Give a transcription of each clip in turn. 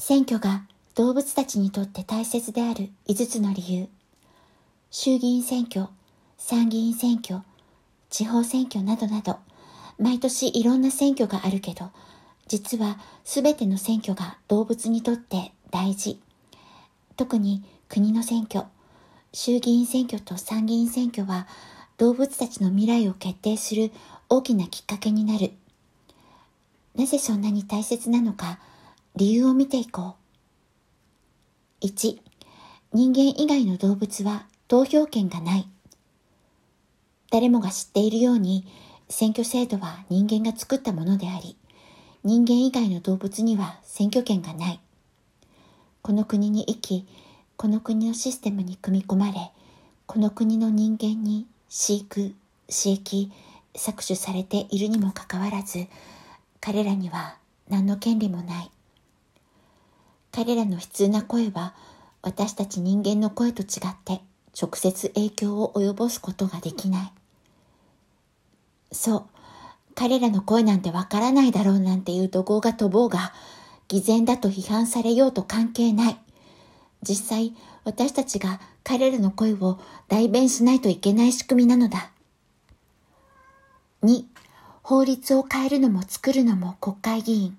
選挙が動物たちにとって大切である5つの理由。衆議院選挙、参議院選挙、地方選挙などなど、毎年いろんな選挙があるけど、実はすべての選挙が動物にとって大事。特に国の選挙、衆議院選挙と参議院選挙は動物たちの未来を決定する大きなきっかけになる。なぜそんなに大切なのか理由を見ていこう。1、人間以外の動物は投票権がない。誰もが知っているように選挙制度は人間が作ったものであり、人間以外の動物には選挙権がない。この国に生き、この国のシステムに組み込まれ、この国の人間に飼育、刺激、搾取されているにもかかわらず、彼らには何の権利もない。彼らの悲痛な声は私たち人間の声と違って直接影響を及ぼすことができない。そう、彼らの声なんてわからないだろうなんていう怒号が飛ぼうが、偽善だと批判されようと関係ない。実際、私たちが彼らの声を代弁しないといけない仕組みなのだ。2、法律を変えるのも作るのも国会議員。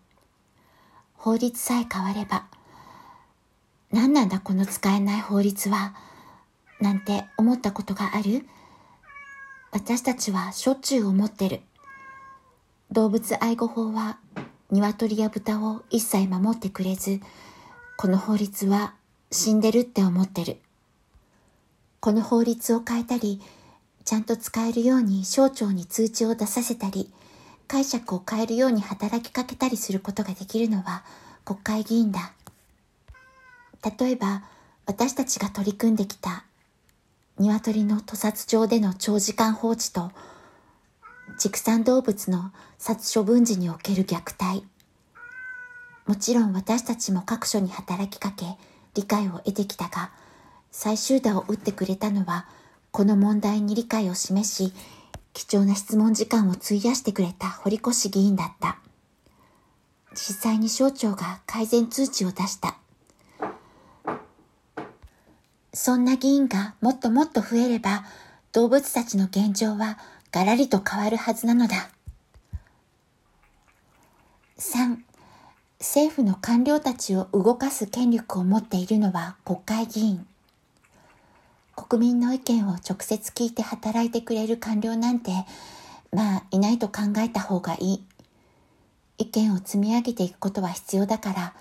法律さえ変われば、何なんだこの使えない法律は、なんて思ったことがある？私たちはしょっちゅう思ってる。動物愛護法は鶏や豚を一切守ってくれず、この法律は死んでるって思ってる。この法律を変えたり、ちゃんと使えるように省庁に通知を出させたり、解釈を変えるように働きかけたりすることができるのは国会議員だ。例えば、私たちが取り組んできた鶏の屠殺場での長時間放置と畜産動物の殺処分時における虐待。もちろん私たちも各所に働きかけ理解を得てきたが、最終打を打ってくれたのはこの問題に理解を示し、貴重な質問時間を費やしてくれた堀越議員だった。実際に省庁が改善通知を出した。そんな議員がもっともっと増えれば、動物たちの現状はガラリと変わるはずなのだ。3. 政府の官僚たちを動かす権力を持っているのは国会議員。国民の意見を直接聞いて働いてくれる官僚なんて、まあ、いないと考えた方がいい。意見を積み上げていくことは必要だから、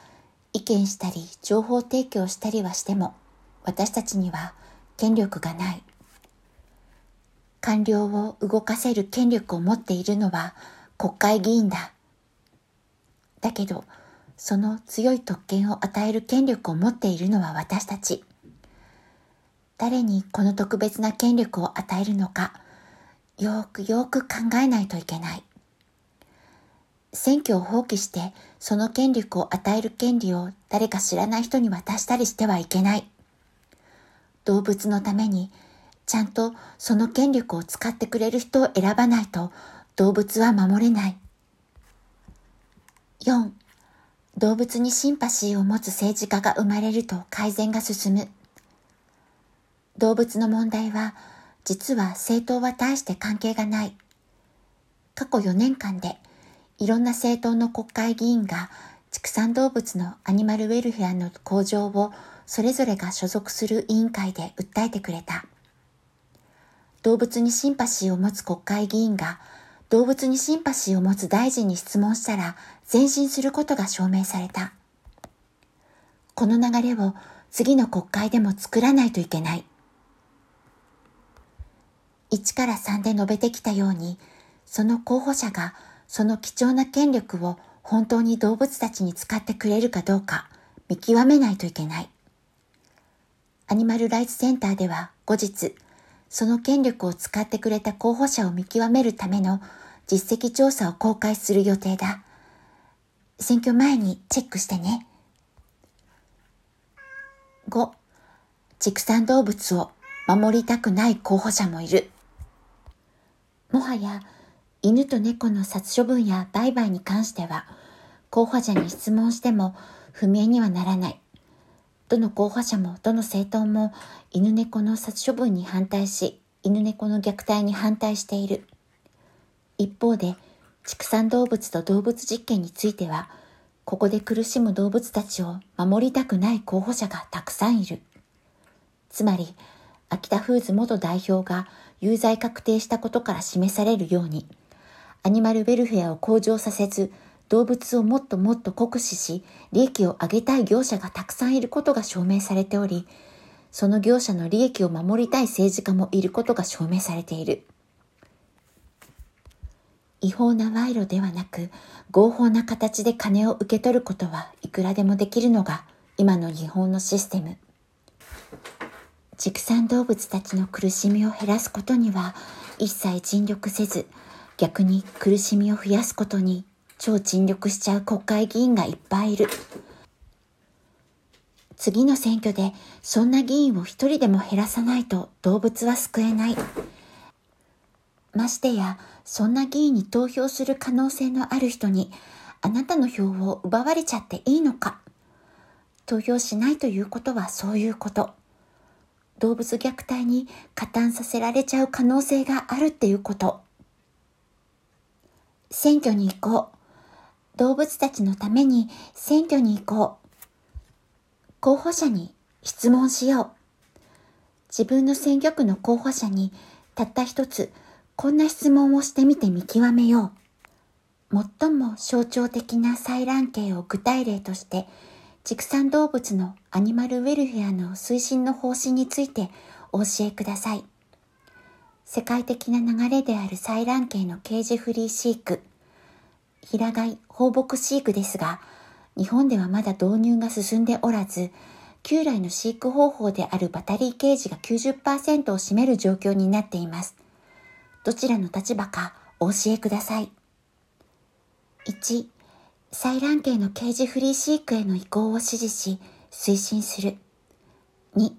意見したり、情報提供したりはしても、私たちには権力がない。官僚を動かせる権力を持っているのは国会議員だ。だけど、その強い特権を与える権力を持っているのは私たち。誰にこの特別な権力を与えるのか、よくよく考えないといけない。選挙を放棄してその権力を与える権利を誰か知らない人に渡したりしてはいけない。動物のためにちゃんとその権力を使ってくれる人を選ばないと動物は守れない。4. 動物にシンパシーを持つ政治家が生まれると改善が進む。動物の問題は実は政党は大して関係がない。過去4年間でいろんな政党の国会議員が畜産動物のアニマルウェルフェアの向上をそれぞれが所属する委員会で訴えてくれた。動物にシンパシーを持つ国会議員が動物にシンパシーを持つ大臣に質問したら前進することが証明された。この流れを次の国会でも作らないといけない。1から3で述べてきたように、その候補者がその貴重な権力を本当に動物たちに使ってくれるかどうか見極めないといけない。アニマルライツセンターでは後日、その権力を使ってくれた候補者を見極めるための実績調査を公開する予定だ。選挙前にチェックしてね。5. 畜産動物を守りたくない候補者もいる。もはや犬と猫の殺処分や売買に関しては、候補者に質問しても不明にはならない。どの候補者もどの政党も犬猫の殺処分に反対し、犬猫の虐待に反対している。一方で、畜産動物と動物実験については、ここで苦しむ動物たちを守りたくない候補者がたくさんいる。つまり、秋田フーズ元代表が有罪確定したことから示されるように、アニマルウェルフェアを向上させず、動物をもっともっと酷使し、利益を上げたい業者がたくさんいることが証明されており、その業者の利益を守りたい政治家もいることが証明されている。違法な賄賂ではなく、合法な形で金を受け取ることはいくらでもできるのが今の日本のシステム。畜産動物たちの苦しみを減らすことには一切尽力せず、逆に苦しみを増やすことに超尽力しちゃう国会議員がいっぱいいる。次の選挙でそんな議員を一人でも減らさないと動物は救えない。ましてや、そんな議員に投票する可能性のある人に、あなたの票を奪われちゃっていいのか。投票しないということはそういうこと。動物虐待に加担させられちゃう可能性があるっていうこと。選挙に行こう。動物たちのために選挙に行こう。候補者に質問しよう。自分の選挙区の候補者にたった一つこんな質問をしてみて見極めよう。最も象徴的な採卵系を具体例として畜産動物のアニマルウェルフェアの推進の方針についてお教えください。世界的な流れである採卵系のケージフリー飼育、平飼い放牧飼育ですが、日本ではまだ導入が進んでおらず、旧来の飼育方法であるバタリーケージが90%を占める状況になっています。どちらの立場かお教えください。1、採卵系のケージフリー飼育への移行を支持し、推進する。2、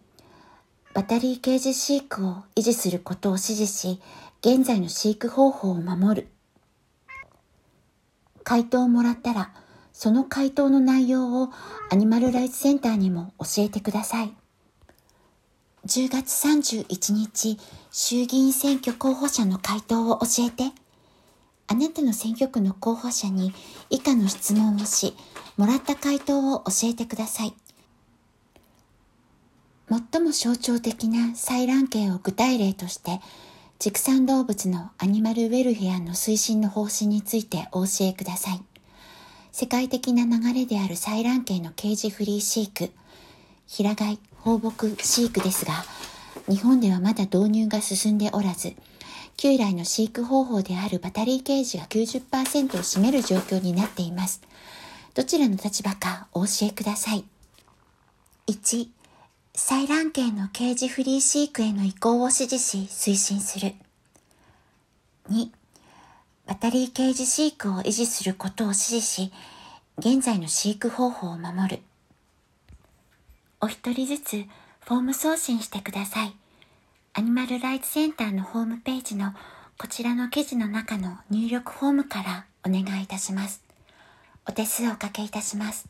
バタリーケージ飼育を維持することを支持し、現在の飼育方法を守る。回答をもらったら、その回答の内容をアニマルライツセンターにも教えてください。10月31日、衆議院選挙候補者の回答を教えて。あなたの選挙区の候補者に以下の質問をし、もらった回答を教えてください。最も象徴的な採卵系を具体例として、畜産動物のアニマルウェルフェアの推進の方針についてお教えください。世界的な流れである採卵系のケージフリー飼育、平飼い、放牧、飼育ですが、日本ではまだ導入が進んでおらず、旧来の飼育方法であるバタリーケージが90%を占める状況になっています。どちらの立場かお教えください。1、採卵系のケージフリー飼育への移行を支持し推進する。2、バタリーケージ飼育を維持することを支持し、現在の飼育方法を守る。お一人ずつフォーム送信してください。アニマルライツセンターのホームページのこちらの記事の中の入力フォームからお願いいたします。お手数おかけいたします。